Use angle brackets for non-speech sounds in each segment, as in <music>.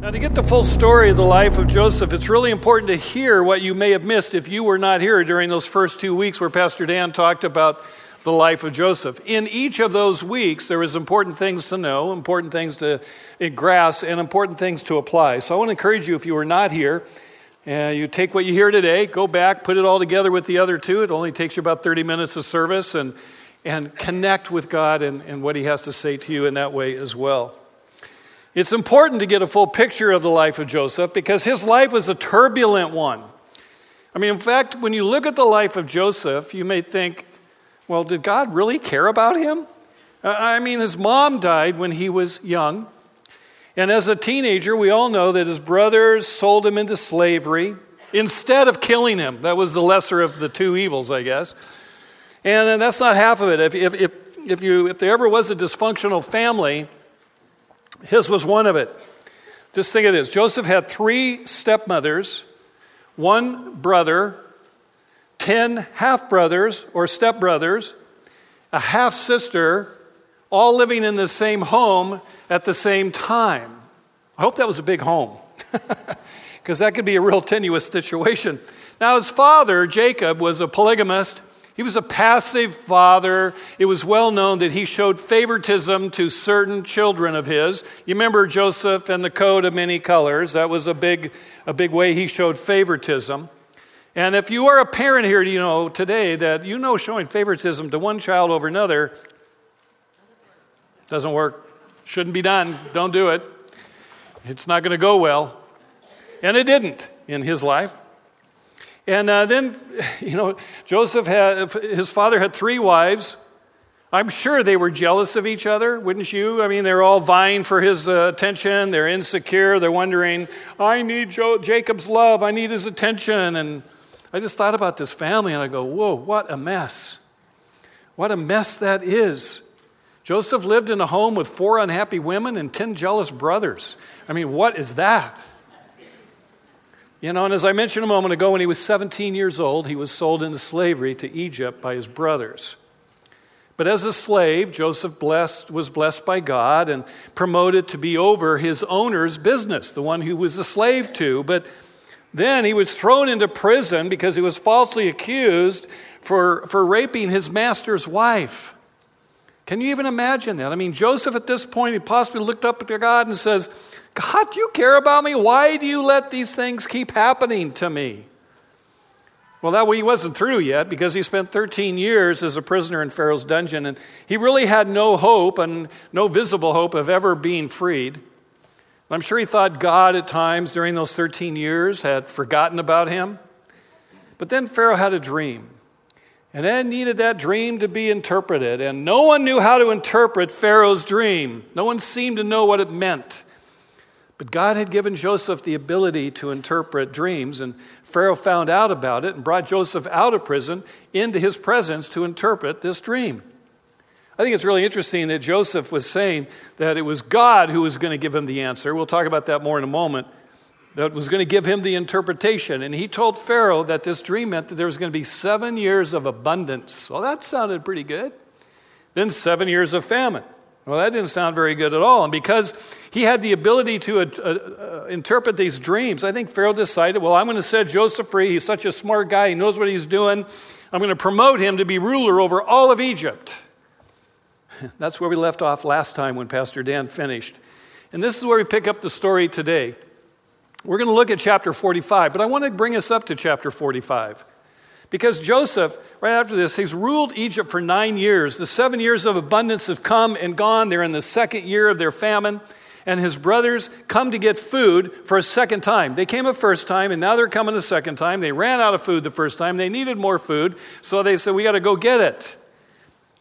Now, to get the full story of the life of Joseph, it's really important to hear what you may have missed if you were not here during those first two weeks where Pastor Dan talked about the life of Joseph. In each of those weeks, there was important things to know, important things to grasp, and important things to apply. So I want to encourage you, if you were not here, uh, you take what you hear today, go back, put it all together with the other two. It only takes you about 30 minutes of service, and, and connect with God and, and what He has to say to you in that way as well. It's important to get a full picture of the life of Joseph because his life was a turbulent one. I mean, in fact, when you look at the life of Joseph, you may think, well, did God really care about him? I mean, his mom died when he was young. And as a teenager, we all know that his brothers sold him into slavery instead of killing him. That was the lesser of the two evils, I guess. And that's not half of it. If, if, if, if, you, if there ever was a dysfunctional family, his was one of it. Just think of this Joseph had three stepmothers, one brother, 10 half brothers or stepbrothers, a half sister, all living in the same home at the same time. I hope that was a big home, <laughs> because that could be a real tenuous situation. Now, his father, Jacob, was a polygamist he was a passive father. It was well known that he showed favoritism to certain children of his. You remember Joseph and the coat of many colors. That was a big, a big way he showed favoritism. And if you are a parent here, you know today that you know showing favoritism to one child over another doesn't work. Shouldn't be done. Don't do it. It's not going to go well. And it didn't in his life. And uh, then, you know, Joseph had, his father had three wives. I'm sure they were jealous of each other, wouldn't you? I mean, they're all vying for his uh, attention. They're insecure. They're wondering, I need jo- Jacob's love. I need his attention. And I just thought about this family and I go, whoa, what a mess. What a mess that is. Joseph lived in a home with four unhappy women and 10 jealous brothers. I mean, what is that? You know, and as I mentioned a moment ago, when he was 17 years old, he was sold into slavery to Egypt by his brothers. But as a slave, Joseph blessed, was blessed by God and promoted to be over his owner's business, the one who was a slave to. But then he was thrown into prison because he was falsely accused for, for raping his master's wife. Can you even imagine that? I mean, Joseph at this point, he possibly looked up to God and says, God, you care about me? Why do you let these things keep happening to me? Well, that way he wasn't through yet because he spent 13 years as a prisoner in Pharaoh's dungeon and he really had no hope and no visible hope of ever being freed. I'm sure he thought God at times during those 13 years had forgotten about him. But then Pharaoh had a dream. And then needed that dream to be interpreted. And no one knew how to interpret Pharaoh's dream. No one seemed to know what it meant. But God had given Joseph the ability to interpret dreams, and Pharaoh found out about it and brought Joseph out of prison into his presence to interpret this dream. I think it's really interesting that Joseph was saying that it was God who was going to give him the answer. We'll talk about that more in a moment. That was going to give him the interpretation. And he told Pharaoh that this dream meant that there was going to be seven years of abundance. Well, that sounded pretty good. Then seven years of famine. Well, that didn't sound very good at all. And because he had the ability to uh, uh, interpret these dreams, I think Pharaoh decided, well, I'm going to set Joseph free. He's such a smart guy, he knows what he's doing. I'm going to promote him to be ruler over all of Egypt. <laughs> That's where we left off last time when Pastor Dan finished. And this is where we pick up the story today. We're going to look at chapter 45, but I want to bring us up to chapter 45. Because Joseph, right after this, he's ruled Egypt for nine years. The seven years of abundance have come and gone. They're in the second year of their famine. And his brothers come to get food for a second time. They came a first time, and now they're coming a second time. They ran out of food the first time. They needed more food, so they said, We got to go get it.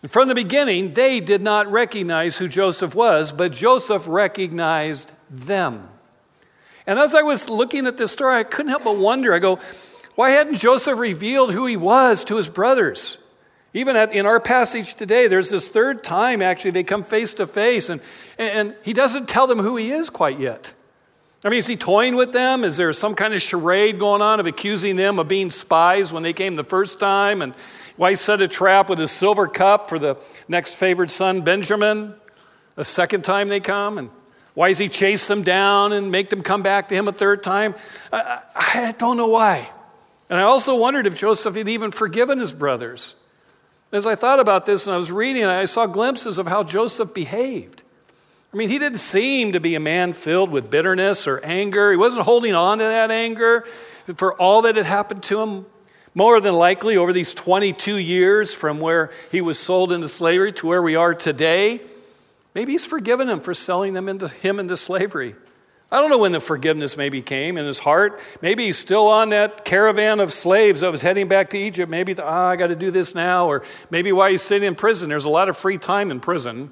And from the beginning, they did not recognize who Joseph was, but Joseph recognized them. And as I was looking at this story, I couldn't help but wonder. I go, why hadn't Joseph revealed who he was to his brothers? Even at, in our passage today, there's this third time actually they come face to face, and, and he doesn't tell them who he is quite yet. I mean, is he toying with them? Is there some kind of charade going on of accusing them of being spies when they came the first time? And why set a trap with a silver cup for the next favored son, Benjamin? A second time they come? And Why does he chase them down and make them come back to him a third time? I, I don't know why. And I also wondered if Joseph had even forgiven his brothers. As I thought about this and I was reading, I saw glimpses of how Joseph behaved. I mean, he didn't seem to be a man filled with bitterness or anger. He wasn't holding on to that anger for all that had happened to him. More than likely, over these 22 years from where he was sold into slavery to where we are today, Maybe he's forgiven him for selling them into him into slavery. I don't know when the forgiveness maybe came in his heart. Maybe he's still on that caravan of slaves that was heading back to Egypt. Maybe, ah, oh, I got to do this now. Or maybe while he's sitting in prison, there's a lot of free time in prison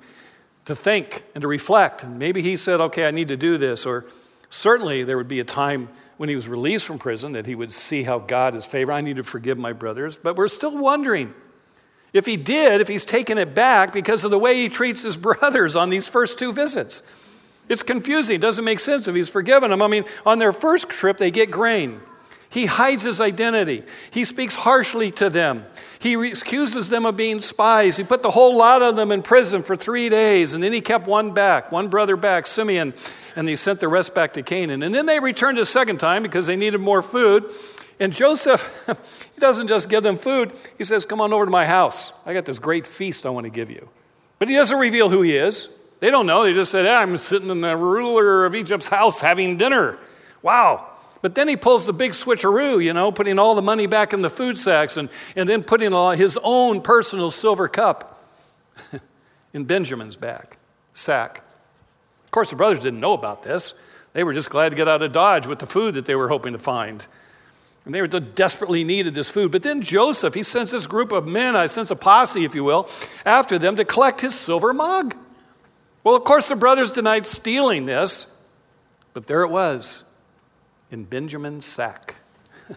to think and to reflect. And maybe he said, okay, I need to do this. Or certainly there would be a time when he was released from prison that he would see how God is favor. I need to forgive my brothers. But we're still wondering if he did, if he's taken it back because of the way he treats his <laughs> brothers on these first two visits. It's confusing. It doesn't make sense if he's forgiven them. I mean, on their first trip, they get grain. He hides his identity. He speaks harshly to them. He accuses them of being spies. He put the whole lot of them in prison for three days, and then he kept one back, one brother back, Simeon, and he sent the rest back to Canaan. And then they returned a second time because they needed more food. And Joseph, <laughs> he doesn't just give them food, he says, Come on over to my house. I got this great feast I want to give you. But he doesn't reveal who he is. They don't know. They just said, hey, I'm sitting in the ruler of Egypt's house having dinner. Wow. But then he pulls the big switcheroo, you know, putting all the money back in the food sacks and, and then putting his own personal silver cup <laughs> in Benjamin's back, sack. Of course, the brothers didn't know about this. They were just glad to get out of Dodge with the food that they were hoping to find. And they were desperately needed this food. But then Joseph, he sends this group of men, I sense a posse, if you will, after them to collect his silver mug. Well, of course, the brothers denied stealing this, but there it was in Benjamin's sack. <laughs>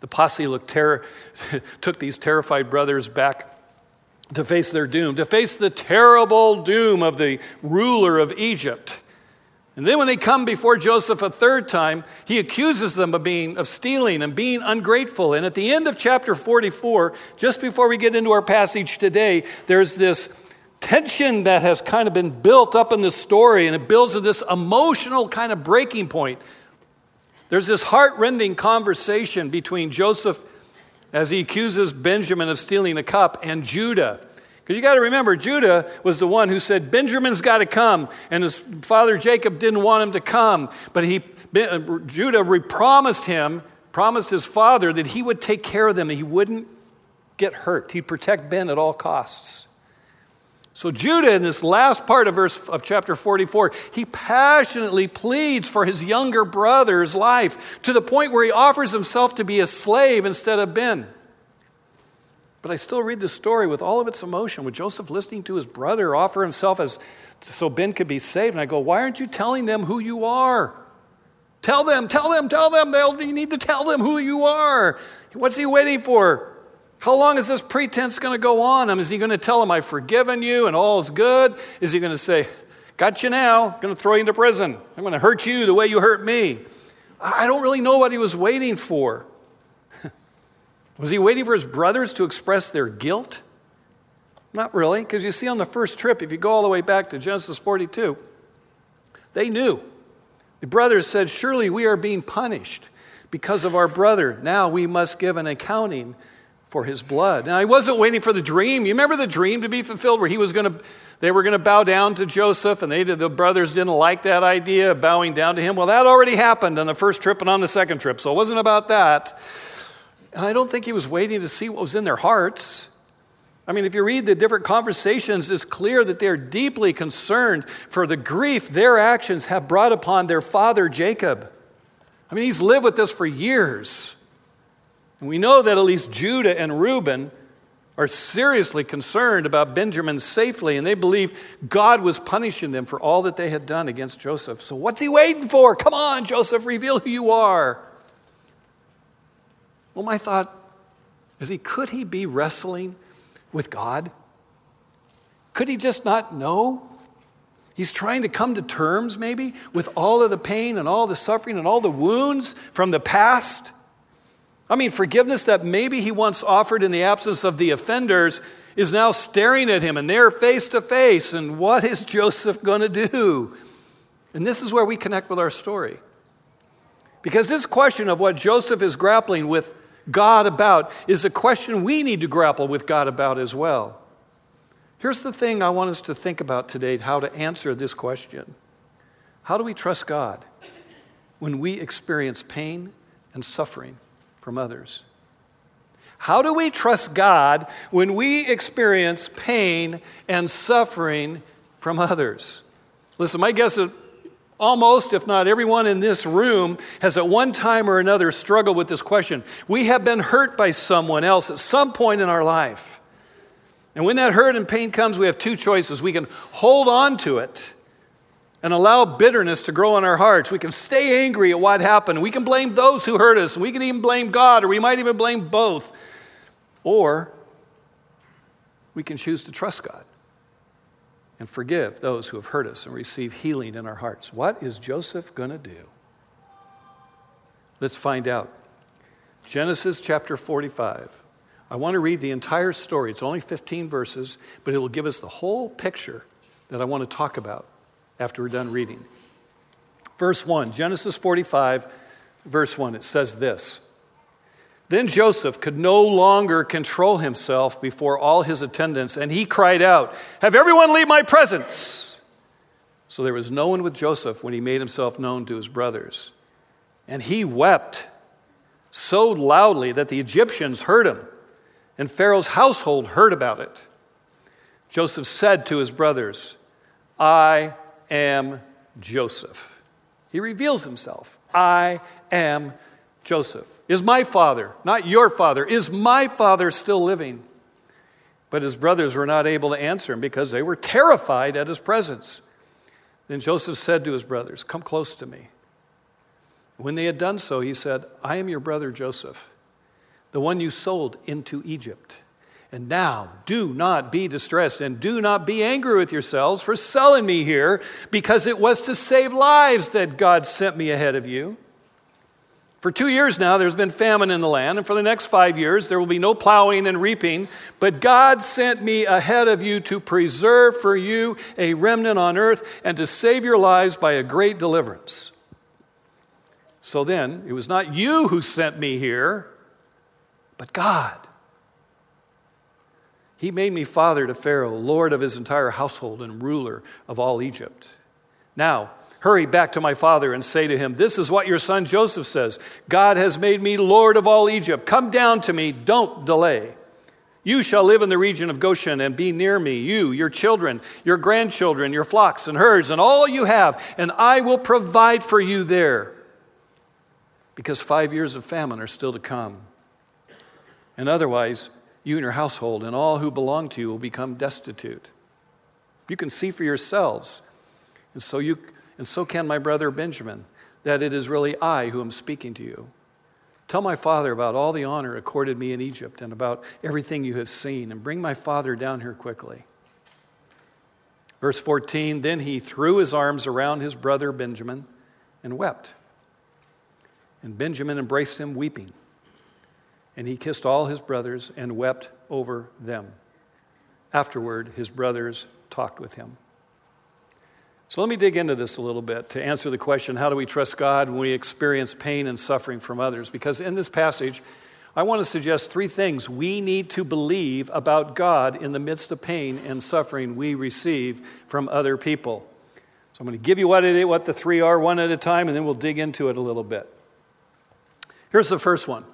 the posse looked terror, <laughs> took these terrified brothers back to face their doom, to face the terrible doom of the ruler of Egypt. And then when they come before Joseph a third time, he accuses them of being of stealing and being ungrateful. And at the end of chapter 44, just before we get into our passage today, there's this tension that has kind of been built up in the story and it builds to this emotional kind of breaking point. There's this heart-rending conversation between Joseph as he accuses Benjamin of stealing the cup and Judah because you got to remember, Judah was the one who said, Benjamin's got to come. And his father Jacob didn't want him to come. But he, uh, Judah promised him, promised his father that he would take care of them, that he wouldn't get hurt. He'd protect Ben at all costs. So Judah, in this last part of verse of chapter 44, he passionately pleads for his younger brother's life to the point where he offers himself to be a slave instead of Ben. But I still read the story with all of its emotion, with Joseph listening to his brother offer himself as so Ben could be saved. And I go, why aren't you telling them who you are? Tell them, tell them, tell them. They'll, you need to tell them who you are. What's he waiting for? How long is this pretense going to go on? I mean, is he going to tell him, I've forgiven you and all is good? Is he going to say, Got you now, I'm going to throw you into prison. I'm going to hurt you the way you hurt me. I don't really know what he was waiting for. <laughs> Was he waiting for his brothers to express their guilt? Not really, because you see on the first trip, if you go all the way back to Genesis 42, they knew. The brothers said, Surely we are being punished because of our brother. Now we must give an accounting for his blood. Now he wasn't waiting for the dream. You remember the dream to be fulfilled where he was going to they were going to bow down to Joseph and they the brothers didn't like that idea of bowing down to him. Well, that already happened on the first trip and on the second trip. So it wasn't about that. And I don't think he was waiting to see what was in their hearts. I mean, if you read the different conversations, it's clear that they're deeply concerned for the grief their actions have brought upon their father Jacob. I mean, he's lived with this for years. And we know that at least Judah and Reuben are seriously concerned about Benjamin's safety, and they believe God was punishing them for all that they had done against Joseph. So, what's he waiting for? Come on, Joseph, reveal who you are. Well, my thought is he could he be wrestling with God? Could he just not know? He's trying to come to terms, maybe, with all of the pain and all the suffering and all the wounds from the past. I mean, forgiveness that maybe he once offered in the absence of the offenders is now staring at him and they're face to face. And what is Joseph going to do? And this is where we connect with our story. Because this question of what Joseph is grappling with God about is a question we need to grapple with God about as well. Here's the thing I want us to think about today how to answer this question How do we trust God when we experience pain and suffering from others? How do we trust God when we experience pain and suffering from others? Listen, my guess is almost, if not everyone in this room, has at one time or another struggled with this question. We have been hurt by someone else at some point in our life. And when that hurt and pain comes, we have two choices. We can hold on to it and allow bitterness to grow in our hearts. We can stay angry at what happened. We can blame those who hurt us. We can even blame God, or we might even blame both. Or we can choose to trust God and forgive those who have hurt us and receive healing in our hearts. What is Joseph going to do? Let's find out. Genesis chapter 45. I want to read the entire story. It's only 15 verses, but it will give us the whole picture that I want to talk about after we're done reading. Verse 1, Genesis 45, verse 1, it says this Then Joseph could no longer control himself before all his attendants, and he cried out, Have everyone leave my presence! So there was no one with Joseph when he made himself known to his brothers. And he wept so loudly that the Egyptians heard him, and Pharaoh's household heard about it. Joseph said to his brothers, I am Joseph. He reveals himself. I am Joseph. Is my father, not your father, is my father still living? But his brothers were not able to answer him because they were terrified at his presence. Then Joseph said to his brothers, Come close to me. When they had done so, he said, I am your brother Joseph, the one you sold into Egypt. And now, do not be distressed and do not be angry with yourselves for selling me here, because it was to save lives that God sent me ahead of you. For two years now, there's been famine in the land, and for the next five years, there will be no plowing and reaping. But God sent me ahead of you to preserve for you a remnant on earth and to save your lives by a great deliverance. So then, it was not you who sent me here, but God. He made me father to Pharaoh, lord of his entire household, and ruler of all Egypt. Now, hurry back to my father and say to him, This is what your son Joseph says God has made me lord of all Egypt. Come down to me, don't delay. You shall live in the region of Goshen and be near me, you, your children, your grandchildren, your flocks and herds, and all you have, and I will provide for you there. Because five years of famine are still to come. And otherwise, you and your household and all who belong to you will become destitute. You can see for yourselves, and so, you, and so can my brother Benjamin, that it is really I who am speaking to you. Tell my father about all the honor accorded me in Egypt and about everything you have seen, and bring my father down here quickly. Verse 14 Then he threw his arms around his brother Benjamin and wept. And Benjamin embraced him, weeping. And he kissed all his brothers and wept over them. Afterward, his brothers talked with him. So let me dig into this a little bit to answer the question how do we trust God when we experience pain and suffering from others? Because in this passage, I want to suggest three things we need to believe about God in the midst of pain and suffering we receive from other people. So I'm going to give you what, it, what the three are one at a time, and then we'll dig into it a little bit. Here's the first one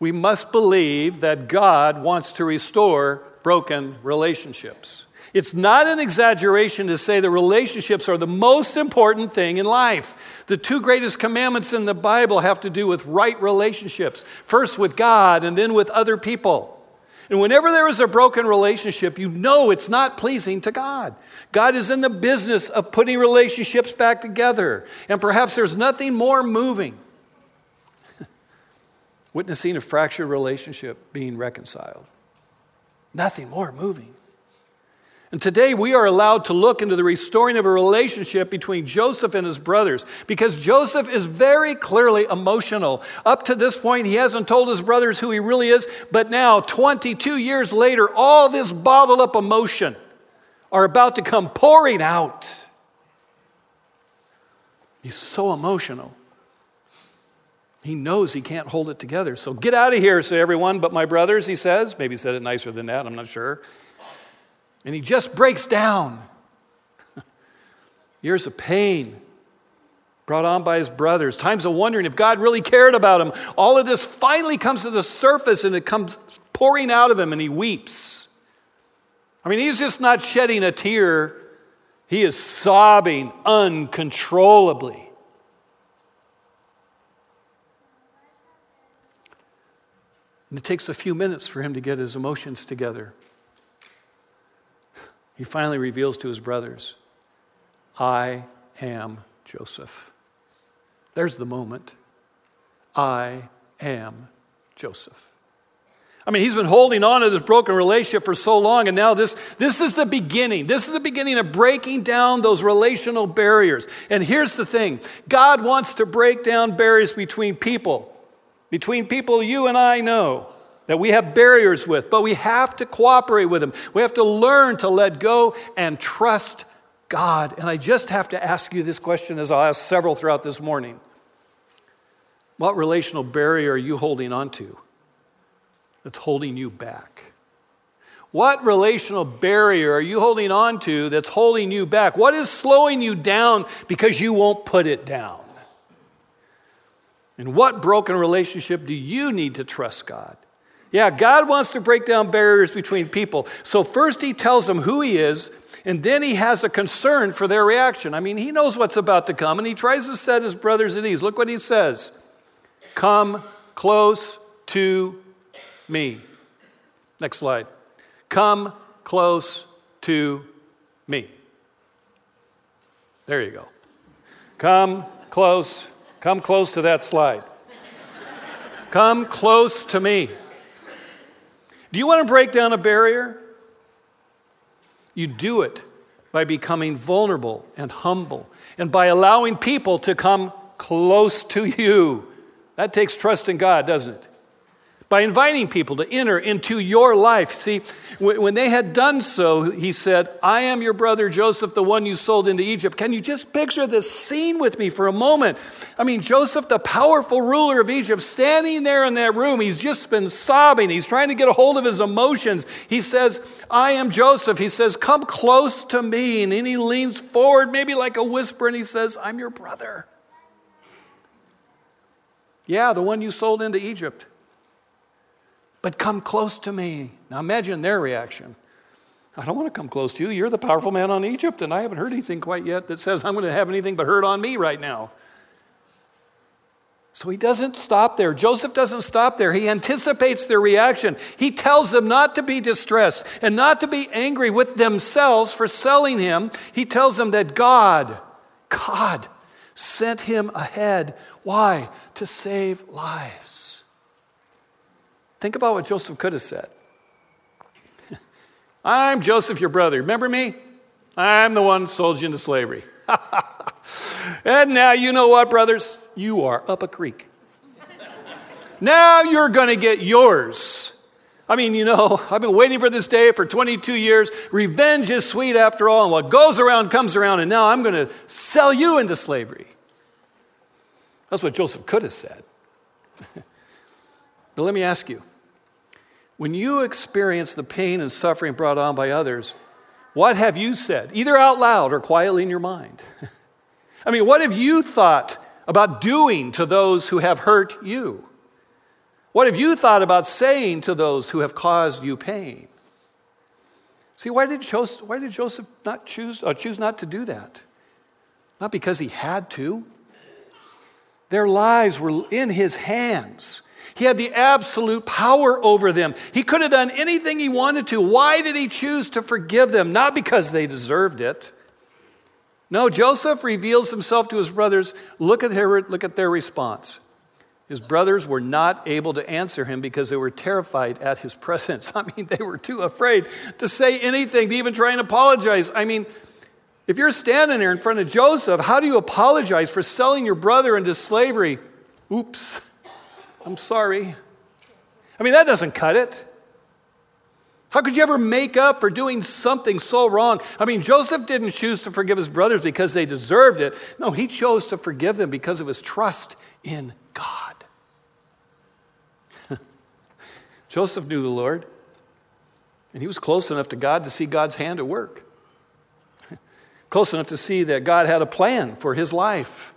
we must believe that God wants to restore broken relationships. It's not an exaggeration to say that relationships are the most important thing in life. The two greatest commandments in the Bible have to do with right relationships first with God and then with other people. And whenever there is a broken relationship, you know it's not pleasing to God. God is in the business of putting relationships back together. And perhaps there's nothing more moving witnessing a fractured relationship being reconciled. Nothing more moving. And today we are allowed to look into the restoring of a relationship between Joseph and his brothers because Joseph is very clearly emotional. Up to this point, he hasn't told his brothers who he really is, but now, 22 years later, all this bottled up emotion are about to come pouring out. He's so emotional. He knows he can't hold it together. So get out of here, say everyone, but my brothers, he says. Maybe he said it nicer than that, I'm not sure. And he just breaks down. <laughs> Years of pain brought on by his brothers, times of wondering if God really cared about him. All of this finally comes to the surface and it comes pouring out of him and he weeps. I mean, he's just not shedding a tear, he is sobbing uncontrollably. And it takes a few minutes for him to get his emotions together. He finally reveals to his brothers, I am Joseph. There's the moment. I am Joseph. I mean, he's been holding on to this broken relationship for so long, and now this, this is the beginning. This is the beginning of breaking down those relational barriers. And here's the thing God wants to break down barriers between people between people you and I know that we have barriers with, but we have to cooperate with them. We have to learn to let go and trust God. And I just have to ask you this question, as I'll ask several throughout this morning. What relational barrier are you holding on to that's holding you back? What relational barrier are you holding on to that's holding you back? What is slowing you down because you won't put it down? In what broken relationship do you need to trust God? Yeah, God wants to break down barriers between people. So, first, He tells them who He is, and then He has a concern for their reaction. I mean, He knows what's about to come, and He tries to set His brothers at ease. Look what He says Come close to me. Next slide. Come close to me. There you go. Come close Come close to that slide. Come close to me. Do you want to break down a barrier? You do it by becoming vulnerable and humble and by allowing people to come close to you. That takes trust in God, doesn't it? By inviting people to enter into your life. See, when they had done so, he said, I am your brother Joseph, the one you sold into Egypt. Can you just picture this scene with me for a moment? I mean, Joseph, the powerful ruler of Egypt, standing there in that room, he's just been sobbing. He's trying to get a hold of his emotions. He says, I am Joseph. He says, Come close to me. And then he leans forward, maybe like a whisper, and he says, I'm your brother. Yeah, the one you sold into Egypt but come close to me. Now imagine their reaction. I don't want to come close to you. You're the powerful man on Egypt, and I haven't heard anything quite yet that says I'm going to have anything but hurt on me right now. So he doesn't stop there. Joseph doesn't stop there. He anticipates their reaction. He tells them not to be distressed and not to be angry with themselves for selling him. He tells them that God, God sent him ahead. Why? To save lives. Think about what Joseph could have said. <laughs> I'm Joseph, your brother. Remember me? I'm the one sold you into slavery. <laughs> and now you know what, brothers? You are up a creek. now you're going to get yours. I mean, you know, <laughs> I've been waiting for this day for 22 years. Revenge is sweet after all, and what goes around comes around, and now I'm going to sell you into slavery. That's what Joseph could have said. But let me ask you when you experience the pain and suffering brought on by others, what have you said, either out loud or quietly in your mind? <laughs> I mean, what have you thought about doing to those who have hurt you? What have you thought about saying to those who have caused you pain? See, why did Joseph, why did Joseph not choose, uh, choose not to do that? Not because he had to. Their lives were in his hands. He had the absolute power over them. He could have done anything he wanted to. Why did he choose to forgive them? Not because they deserved it. No, Joseph reveals himself to his brothers. Look at their, look at their response. His brothers were not able to answer him because they were terrified at his <laughs> presence. I mean, they were too afraid to say anything, to even try and apologize. I mean, if you're standing there in front of Joseph, how do you apologize for selling your brother into slavery? Oops. <laughs> I'm sorry. I mean, that doesn't cut it. How could you ever make up for doing something so wrong? I mean, Joseph didn't choose to forgive his brothers because they deserved it. No, he chose to forgive them because of his trust in God. <laughs> Joseph knew the Lord, and he was close enough to God to see God's hand at work, <laughs> close enough to see that God had a plan for his life.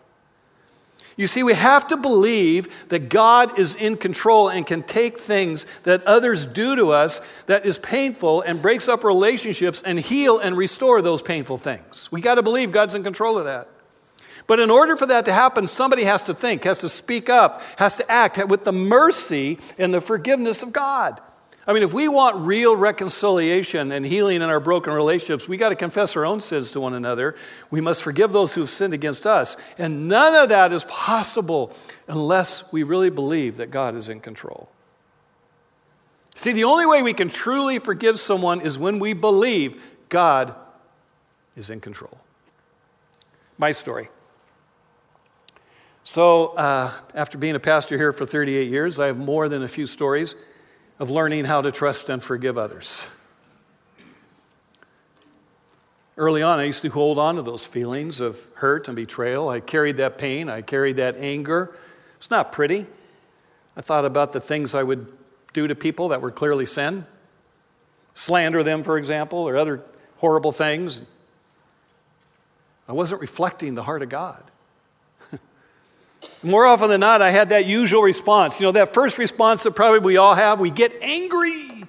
You see, we have to believe that God is in control and can take things that others do to us that is painful and breaks up relationships and heal and restore those painful things. We got to believe God's in control of that. But in order for that to happen, somebody has to think, has to speak up, has to act with the mercy and the forgiveness of God. I mean, if we want real reconciliation and healing in our broken relationships, we got to confess our own sins to one another. We must forgive those who have sinned against us. And none of that is possible unless we really believe that God is in control. See, the only way we can truly forgive someone is when we believe God is in control. My story. So, uh, after being a pastor here for 38 years, I have more than a few stories of learning how to trust and forgive others. Early on, I used to hold on to those feelings of hurt and betrayal. I carried that pain, I carried that anger. It's not pretty. I thought about the things I would do to people that were clearly sin, slander them, for example, or other horrible things. I wasn't reflecting the heart of God. More often than not, I had that usual response. You know, that first response that probably we all have, we get angry.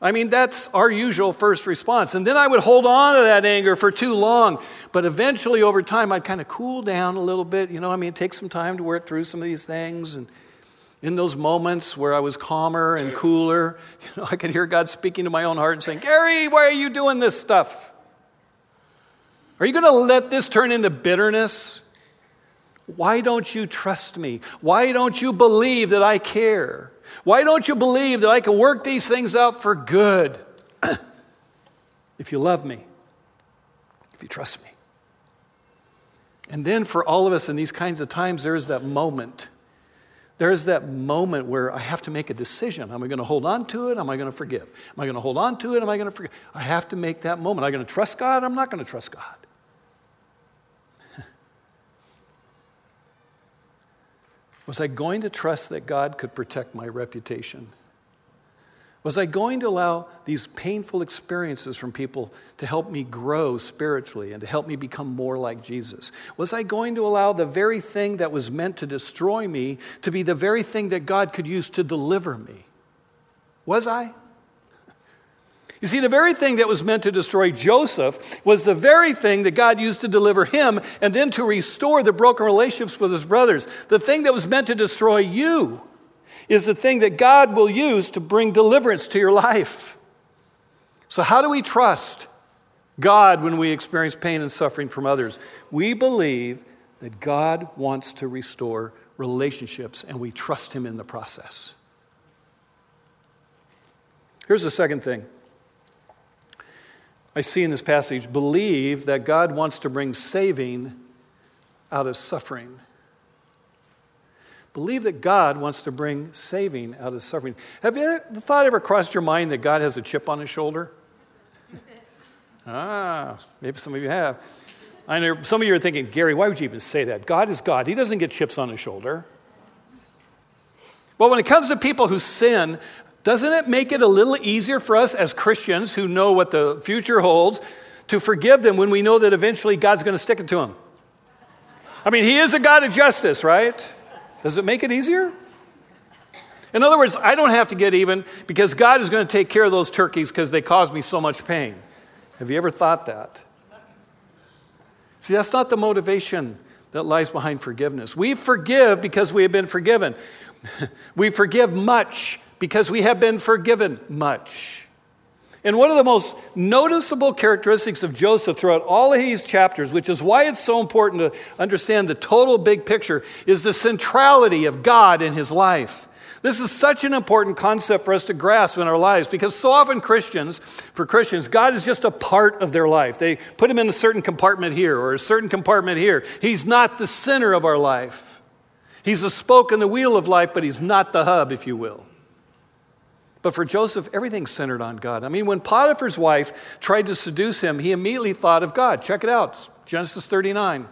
I mean, that's our usual first response. And then I would hold on to that anger for too long. But eventually, over time, I'd kind of cool down a little bit. You know, I mean, it takes some time to work through some of these things. And in those moments where I was calmer and cooler, <laughs> you know, I could hear God speaking to my own heart and saying, Gary, why are you doing this stuff? Are you going to let this turn into bitterness? Why don't you trust me? Why don't you believe that I care? Why don't you believe that I can work these things out for good? <clears throat> if you love me, if you trust me. And then for all of us in these kinds of times, there is that moment. There is that moment where I have to make a decision. Am I going to hold on to it? Am I going to forgive? Am I going to hold on to it? Am I going to forgive? I have to make that moment. Am I going to trust God? I'm not going to trust God. Was I going to trust that God could protect my reputation? Was I going to allow these painful experiences from people to help me grow spiritually and to help me become more like Jesus? Was I going to allow the very thing that was meant to destroy me to be the very thing that God could use to deliver me? Was I? You see, the very thing that was meant to destroy Joseph was the very thing that God used to deliver him and then to restore the broken relationships with his brothers. The thing that was meant to destroy you is the thing that God will use to bring deliverance to your life. So, how do we trust God when we experience pain and suffering from others? We believe that God wants to restore relationships and we trust Him in the process. Here's the second thing. I see in this passage believe that God wants to bring saving out of suffering. Believe that God wants to bring saving out of suffering. Have you the thought ever crossed your mind that God has a chip on his shoulder? <laughs> ah, maybe some of you have. I know some of you are thinking, Gary, why would you even say that? God is God. He doesn't get chips on his shoulder. Well, when it comes to people who sin, doesn't it make it a little easier for us as Christians who know what the future holds to forgive them when we know that eventually God's going to stick it to them? I mean, He is a God of justice, right? Does it make it easier? In other words, I don't have to get even because God is going to take care of those turkeys because they caused me so much pain. Have you ever thought that? See, that's not the motivation that lies behind forgiveness. We forgive because we have been forgiven. <laughs> we forgive much because we have been forgiven much. And one of the most noticeable characteristics of Joseph throughout all of these chapters, which is why it's so important to understand the total big picture, is the centrality of God in his life. This is such an important concept for us to grasp in our lives because so often Christians, for Christians, God is just a part of their life. They put him in a certain compartment here or a certain compartment here. He's not the center of our life. He's a spoke in the wheel of life, but he's not the hub, if you will. But for Joseph, everything's centered on God. I mean, when Potiphar's wife tried to seduce him, he immediately thought of God. Check it out Genesis 39.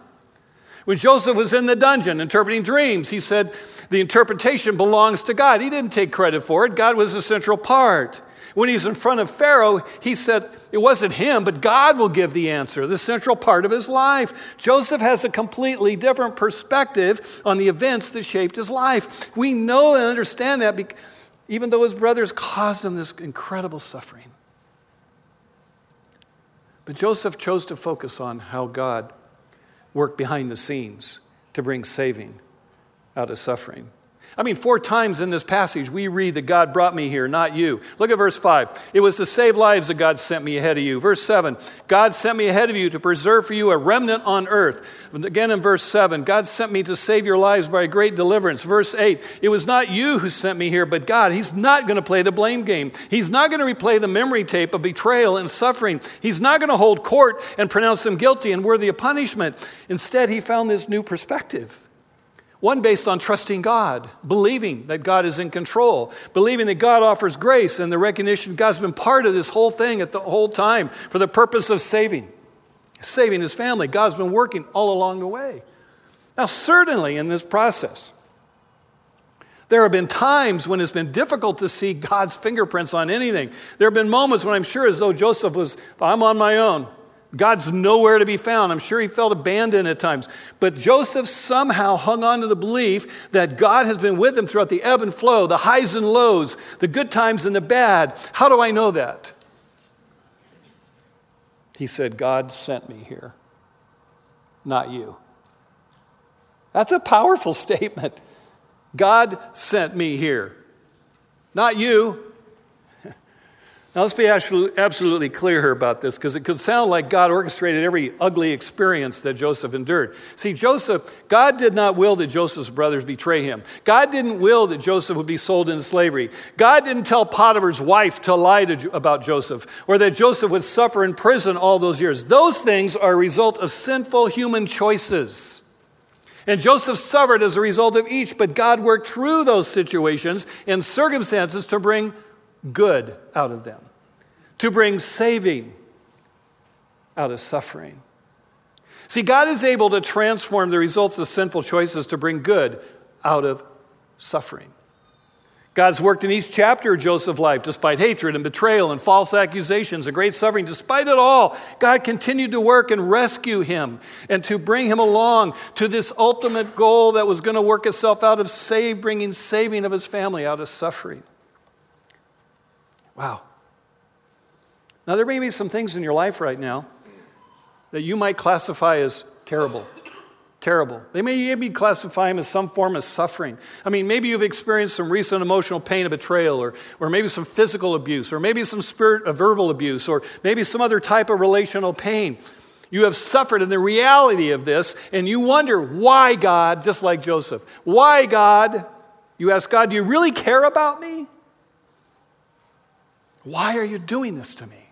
When Joseph was in the dungeon interpreting dreams, he said the interpretation belongs to God. He didn't take credit for it, God was the central part. When he's in front of Pharaoh, he said it wasn't him, but God will give the answer, the central part of his life. Joseph has a completely different perspective on the events that shaped his life. We know and understand that even though his brothers caused him this incredible suffering. But Joseph chose to focus on how God worked behind the scenes to bring saving out of suffering. I mean, four times in this passage, we read that God brought me here, not you. Look at verse 5. It was to save lives that God sent me ahead of you. Verse 7. God sent me ahead of you to preserve for you a remnant on earth. Again in verse 7. God sent me to save your lives by a great deliverance. Verse 8. It was not you who sent me here, but God. He's not going to play the blame game. He's not going to replay the memory tape of betrayal and suffering. He's not going to hold court and pronounce them guilty and worthy of punishment. Instead, he found this new perspective. One based on trusting God, believing that God is in control, believing that God offers grace and the recognition God's been part of this whole thing at the whole time for the purpose of saving, saving his family. God's been working all along the way. Now, certainly in this process, there have been times when it's been difficult to see God's fingerprints on anything. There have been moments when I'm sure as though Joseph was, I'm on my own. God's nowhere to be found. I'm sure he felt abandoned at times. But Joseph somehow hung on to the belief that God has been with him throughout the ebb and flow, the highs and lows, the good times and the bad. How do I know that? He said, God sent me here, not you. That's a powerful <laughs> statement. God sent me here, not you. Now, let's be absolutely clear here about this because it could sound like God orchestrated every ugly experience that Joseph endured. See, Joseph, God did not will that Joseph's brothers betray him. God didn't will that Joseph would be sold into slavery. God didn't tell Potiphar's wife to lie to, about Joseph or that Joseph would suffer in prison all those years. Those things are a result of sinful human choices. And Joseph suffered as a result of each, but God worked through those situations and circumstances to bring good out of them to bring saving out of suffering. See, God is able to transform the results of sinful choices to bring good out of suffering. God's worked in each chapter of Joseph's life, despite hatred and betrayal and false accusations and great suffering. Despite it all, God continued to work and rescue him and to bring him along to this ultimate goal that was going to work itself out of save, bringing saving of his family out of suffering. Wow. Now, there may be some things in your life right now that you might classify as terrible. Terrible. They may even classify them as some form of suffering. I mean, maybe you've experienced some recent emotional pain of betrayal, or, or maybe some physical abuse, or maybe some spirit of verbal abuse, or maybe some other type of relational pain. You have suffered in the reality of this, and you wonder, why, God, just like Joseph? Why, God? You ask God, do you really care about me? Why are you doing this to me?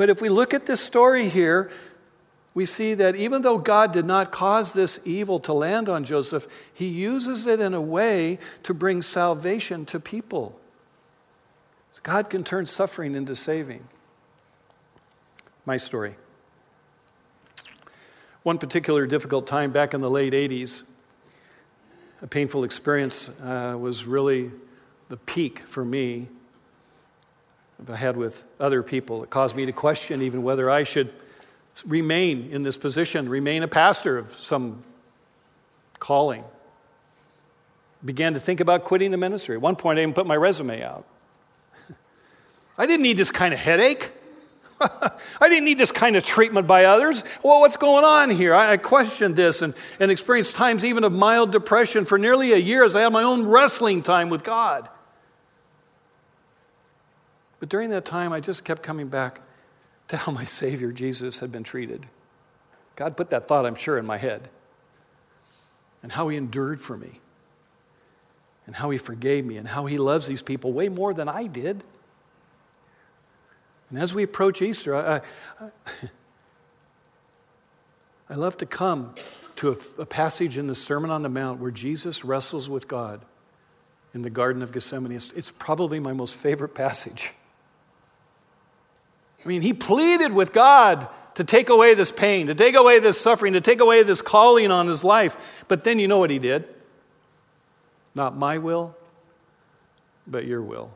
But if we look at this story here, we see that even though God did not cause this evil to land on Joseph, he uses it in a way to bring salvation to people. God can turn suffering into saving. My story. One particular difficult time back in the late 80s, a painful experience uh, was really the peak for me I had with other people. It caused me to question even whether I should remain in this position, remain a pastor of some calling. Began to think about quitting the ministry. At one point, I even put my resume out. <laughs> I didn't need this kind of headache. <laughs> I didn't need this kind of treatment by others. Well, what's going on here? I, questioned this and, and experienced times even of mild depression for nearly a year as I had my own wrestling time with God. But during that time, I just kept coming back to how my Savior Jesus had been treated. God put that thought, I'm sure, in my head. And how He endured for me. And how He forgave me. And how He loves these people way more than I did. And as we approach Easter, I, I, I love to come to a, a passage in the Sermon on the Mount where Jesus wrestles with God in the Garden of Gethsemane. It's, it's probably my most favorite passage. I mean, he pleaded with God to take away this pain, to take away this suffering, to take away this calling on his life. But then you know what he did? Not my will, but your will.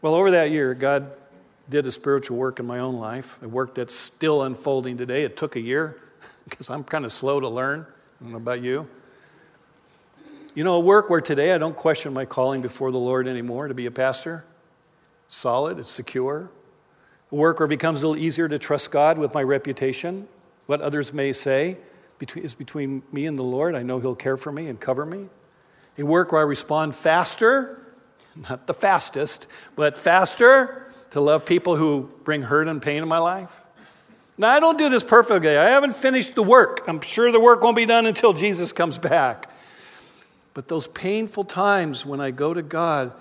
Well, over that year, God did a spiritual work in my own life, a work that's still unfolding today. It took a year <laughs> because I'm kind of slow to learn. I don't know about you. You know, a work where today I don't question my calling before the Lord anymore to be a pastor. Solid, it's secure. Work where it becomes a little easier to trust God with my reputation. What others may say is between me and the Lord. I know He'll care for me and cover me. A work where I respond faster, not the fastest, but faster to love people who bring hurt and pain in my life. Now, I don't do this perfectly. I haven't finished the work. I'm sure the work won't be done until Jesus comes back. But those painful times when I go to God,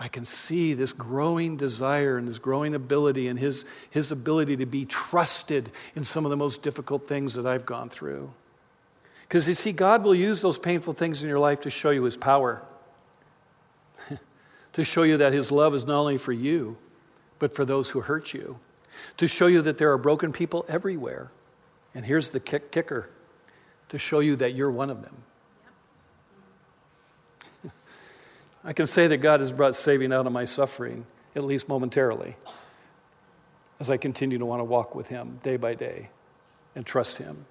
I can see this growing desire and this growing ability and his, his ability to be trusted in some of the most difficult things that I've gone through. Because you see, God will use those painful things in your life to show you his power, <laughs> to show you that his love is not only for you, but for those who hurt you to show you that there are broken people everywhere. And here's the kick- kicker to show you that you're one of them. I can say that God has brought saving out of my suffering, at least momentarily, as I continue to want to walk with Him day by day and trust Him.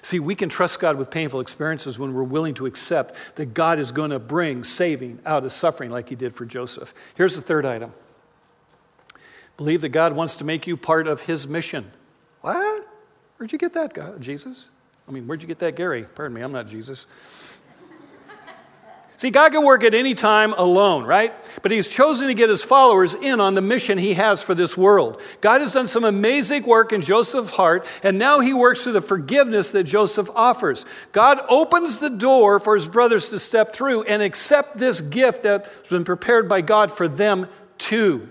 See, we can trust God with painful experiences when we're willing to accept that God is going to bring saving out of suffering like He did for Joseph. Here's the third item Believe that God wants to make you part of his mission. What? Where'd you get that, God, Jesus? I mean, where'd you get that, Gary? Pardon me, I'm not Jesus. See, God can work at any time alone, right? But He's chosen to get His followers in on the mission He has for this world. God has done some amazing work in Joseph's heart, and now He works through the forgiveness that Joseph offers. God opens the door for His brothers to step through and accept this gift that's been prepared by God for them too.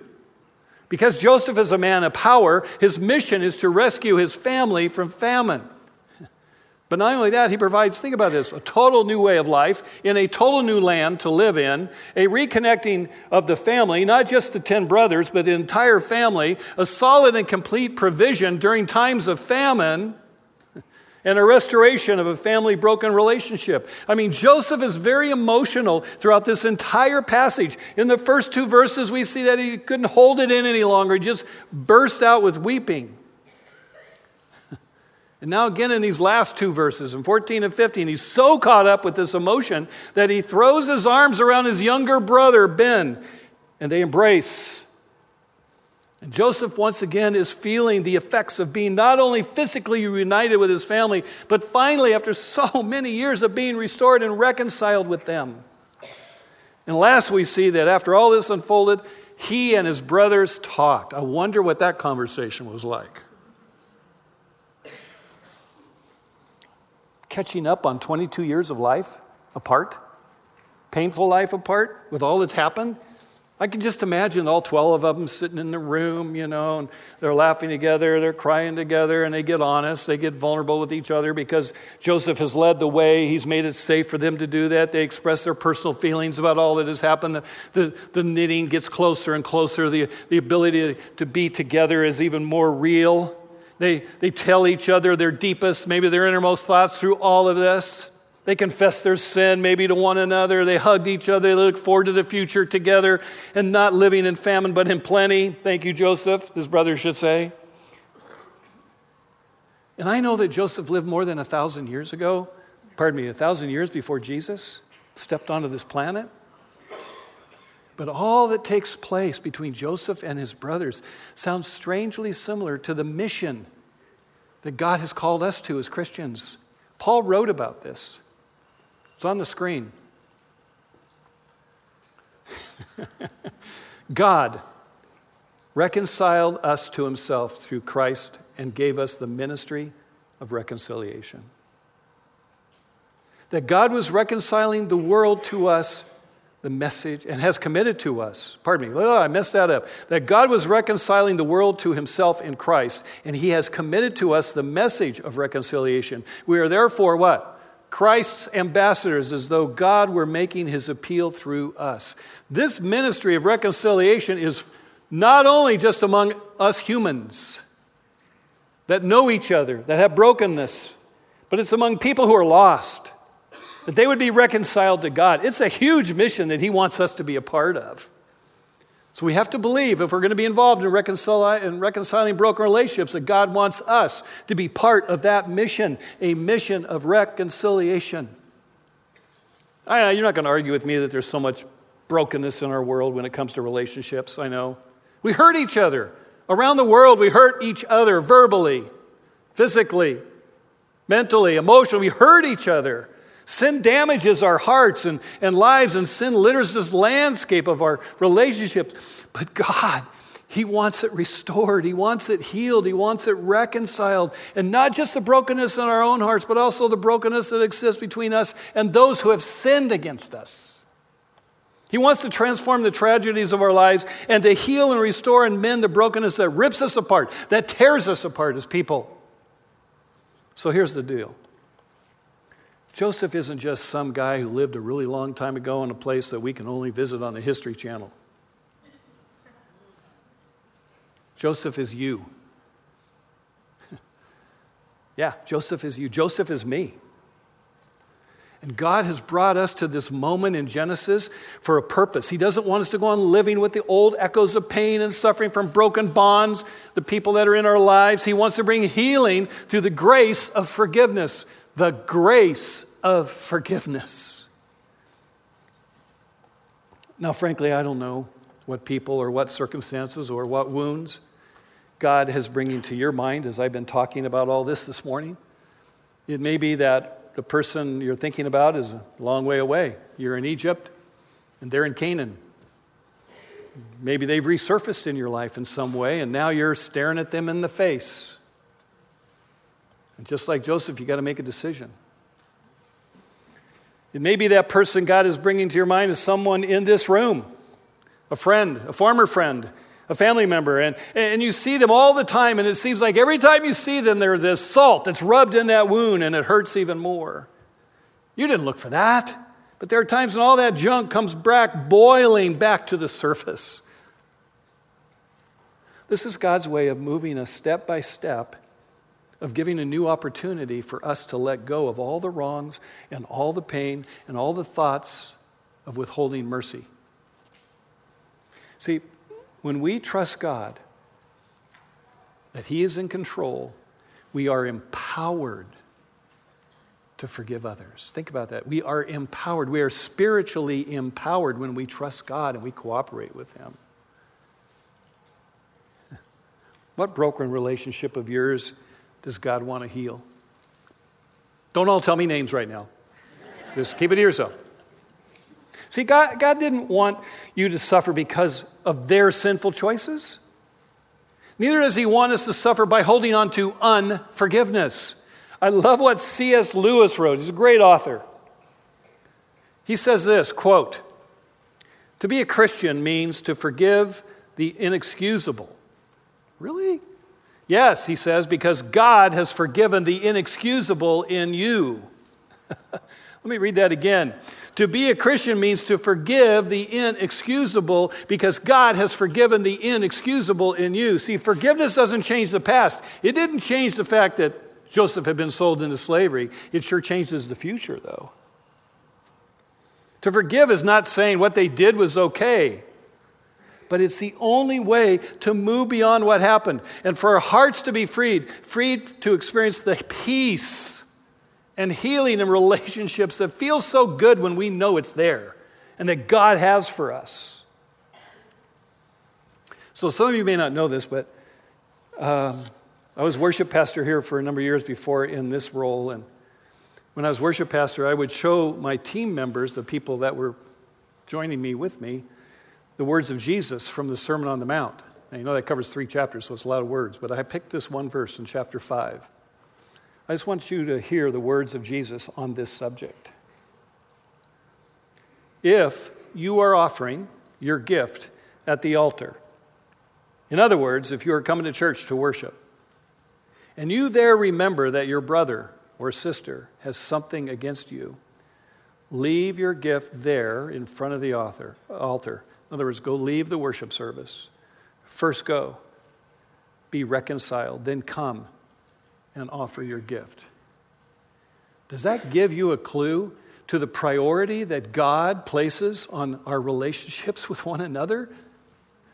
Because Joseph is a man of power, his mission is to rescue his family from famine. But not only that, he provides, think about this, a total new way of life in a total new land to live in, a reconnecting of the family, not just the 10 brothers, but the entire family, a solid and complete provision during times of famine and a restoration of a family broken relationship. I mean, Joseph is very emotional throughout this entire passage. In the first two verses, we see that he couldn't hold it in any longer, he just burst out with weeping. And now, again, in these last two verses, in 14 and 15, he's so caught up with this emotion that he throws his arms around his younger brother, Ben, and they embrace. And Joseph, once again, is feeling the effects of being not only physically reunited with his family, but finally, after so <laughs> many years of being restored and reconciled with them. And last, we see that after all this unfolded, he and his brothers talked. I wonder what that conversation was like. Catching up on 22 years of life apart, painful life apart, with all that's happened. I can just imagine all 12 of them sitting in the room, you know, and they're laughing together, they're crying together, and they get honest, they get vulnerable with each other because Joseph has led the way. He's made it safe for them to do that. They express their personal feelings about all that has happened. The, the, the knitting gets closer and closer. The, the ability to, to be together is even more real. They, they tell each other their deepest, maybe their innermost thoughts through all of this. They confess their sin maybe to one another. They hugged each other. They look forward to the future together and not living in famine but in plenty. Thank you, Joseph, his brother should say. And I know that Joseph lived more than a thousand years ago, pardon me, a thousand years before Jesus stepped onto this planet. But all that takes place between Joseph and his brothers sounds strangely similar to the mission that God has called us to as Christians. Paul wrote about this. It's on the screen. <laughs> God reconciled us to himself through Christ and gave us the ministry of reconciliation. That God was reconciling the world to us, the message, and has committed to us. Pardon me, oh, I messed that up. That God was reconciling the world to himself in Christ, and he has committed to us the message of reconciliation. We are therefore what? Christ's ambassadors as though God were making his appeal through us. This ministry of reconciliation is not only just among us humans that know each other, that have brokenness, but it's among people who are lost, that they would be reconciled to God. It's a huge mission that he wants us to be a part of. So we have to believe if we're going to be involved in, reconciling, in reconciling broken relationships, that God wants us to be part of that mission, a mission of reconciliation. I you're not going to argue with me that there's so much brokenness in our world when it comes to relationships. I know. We hurt each other. Around the world, we hurt each other verbally, physically, mentally, emotionally. We hurt each other. Sin damages our hearts and, and lives, and sin litters this landscape of our relationships. But God, He wants it restored. He wants it healed. He wants it reconciled. And not just the brokenness in our own hearts, but also the brokenness that exists between us and those who have sinned against us. He wants to transform the tragedies of our lives and to heal and restore and mend the brokenness that rips us apart, that tears us apart as people. So here's the deal Joseph isn't just some guy who lived a really long time ago in a place that we can only visit on the History Channel. Joseph is you. <laughs> yeah, Joseph is you. Joseph is me. And God has brought us to this moment in Genesis for a purpose. He doesn't want us to go on living with the old echoes of pain and suffering from broken bonds, the people that are in our lives. He wants to bring healing through the grace of forgiveness. The grace of forgiveness. Now, frankly, I don't know what people or what circumstances or what wounds God has bringing to your mind as I've been talking about all this this morning. It may be that the person you're thinking about is a long way away. You're in Egypt and they're in Canaan. Maybe they've resurfaced in your life in some way, and now you're staring at them in the face. And just like Joseph, you got to make a decision. It may be that person God is bringing to your mind is someone in this room, a friend, a former friend, a family member, and, and you see them all the time, and it seems like every time you see them, there's this salt that's rubbed in that wound, and it hurts even more. You didn't look for that, but there are times when all that junk comes back boiling back to the surface. This is God's way of moving us step by step of giving a new opportunity for us to let go of all the wrongs and all the pain and all the thoughts of withholding mercy. See, when we trust God that He is in control, we are empowered to forgive others. Think about that. We are empowered. We are spiritually empowered when we trust God and we cooperate with Him. <laughs> What broken relationship of yours does God want to heal? Don't all tell me names right now. Just keep it to yourself. See, God, God didn't want you to suffer because of their sinful choices. Neither does He want us to suffer by holding on to unforgiveness. I love what C.S. Lewis wrote. He's a great author. He says this quote, To be a Christian means to forgive the inexcusable. Really? Yes, he says, because God has forgiven the inexcusable in you. <laughs> Let me read that again. To be a Christian means to forgive the inexcusable because God has forgiven the inexcusable in you. See, forgiveness doesn't change the past. It didn't change the fact that Joseph had been sold into slavery. It sure changes the future, though. To forgive is not saying what they did was okay but it's the only way to move beyond what happened and for our hearts to be freed, freed to experience the peace and healing in relationships that feels so good when we know it's there and that God has for us. So, some of you may not know this, but um, I was worship pastor here for a number of years before in this role. And when I was worship pastor, I would show my team members, the people that were joining me with me, the words of Jesus from the Sermon on the Mount. Now, you know that covers three chapters, so it's a lot of words, but I picked this one verse in chapter 5. I just want you to hear the words of Jesus on this subject. If you are offering your gift at the altar, in other words, if you are coming to church to worship, and you there remember that your brother or sister has something against you, leave your gift there in front of the altar. In other words, go leave the worship service. First go, be reconciled, then come and offer your gift. Does that give you a clue to the priority that God places on our relationships <laughs> with one another?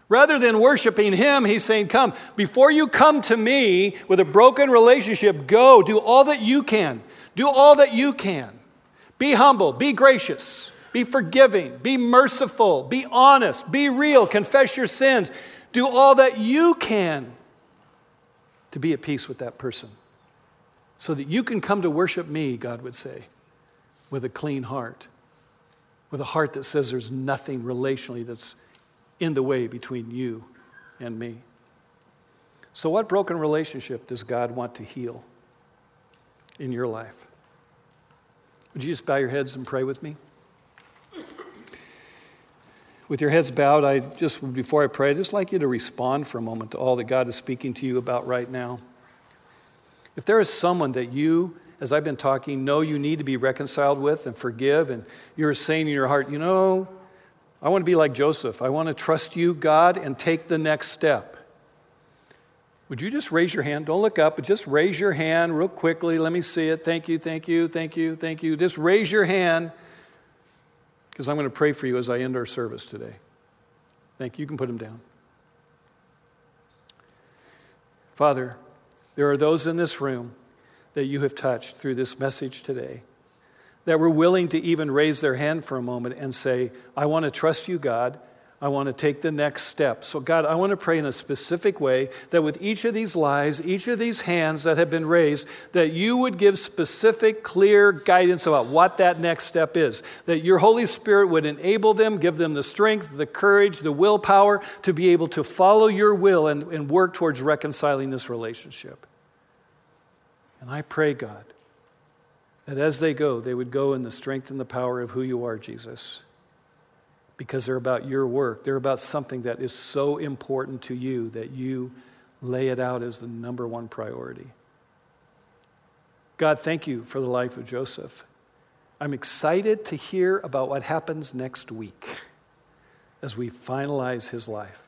Rather than worshiping Him, He's saying, Come, before you come to me with a broken relationship, go, do all that you can. Do all that you can. Be humble, be gracious, be forgiving, be merciful, be honest, be real, confess your sins. Do all that you can to be at peace with that person so that you can come to worship me, God would say, with a clean heart, with a heart that says there's nothing relationally that's in the way between you and me. So, what broken relationship does God want to heal in your life? Would you just bow your heads and pray with me? With your heads bowed, I just, before I pray, I'd just like you to respond for a moment to all that God is speaking to you about right now. If there is someone that you, as I've been talking, know you need to be reconciled with and forgive, and you're saying in your heart, you know, I want to be like Joseph. I want to trust you, God, and take the next step. Would you just raise your hand? Don't look up, but just raise your hand real quickly. Let me see it. Thank you, thank you, thank you, thank you. Just raise your hand because I'm going to pray for you as I end our service today. Thank you. You can put them down. Father, there are those in this room that you have touched through this message today that were willing to even raise their hand for a moment and say, I want to trust you, God. I want to take the next step. So, God, I want to pray in a specific way that with each of these lies, each of these hands that have been raised, that you would give specific, clear guidance about what that next step is. That your Holy Spirit would enable them, give them the strength, the courage, the willpower to be able to follow your will and, and work towards reconciling this relationship. And I pray, God, that as they go, they would go in the strength and the power of who you are, Jesus. Because they're about your work. They're about something that is so important to you that you lay it out as the number one priority. God, thank you for the life of Joseph. I'm excited to hear about what happens next week as we finalize his life.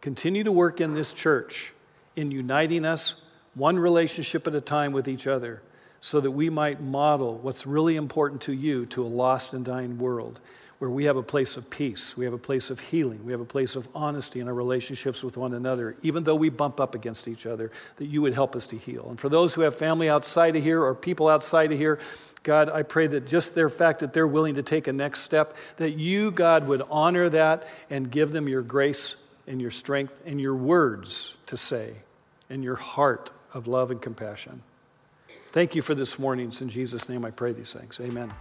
Continue to work in this church in uniting us one relationship at a time with each other so that we might model what's really important to you to a lost and dying world where we have a place of peace, we have a place of healing, we have a place of honesty in our relationships with one another, even though we bump up against each other, that you would help us to heal. And for those who have family outside of here or people outside of here, God, I pray that just their fact that they're willing to take a next step, that you, God, would honor that and give them your grace and your strength and your words to say and your heart of love and compassion. Thank you for this morning. It's in Jesus' name I pray these things. Amen.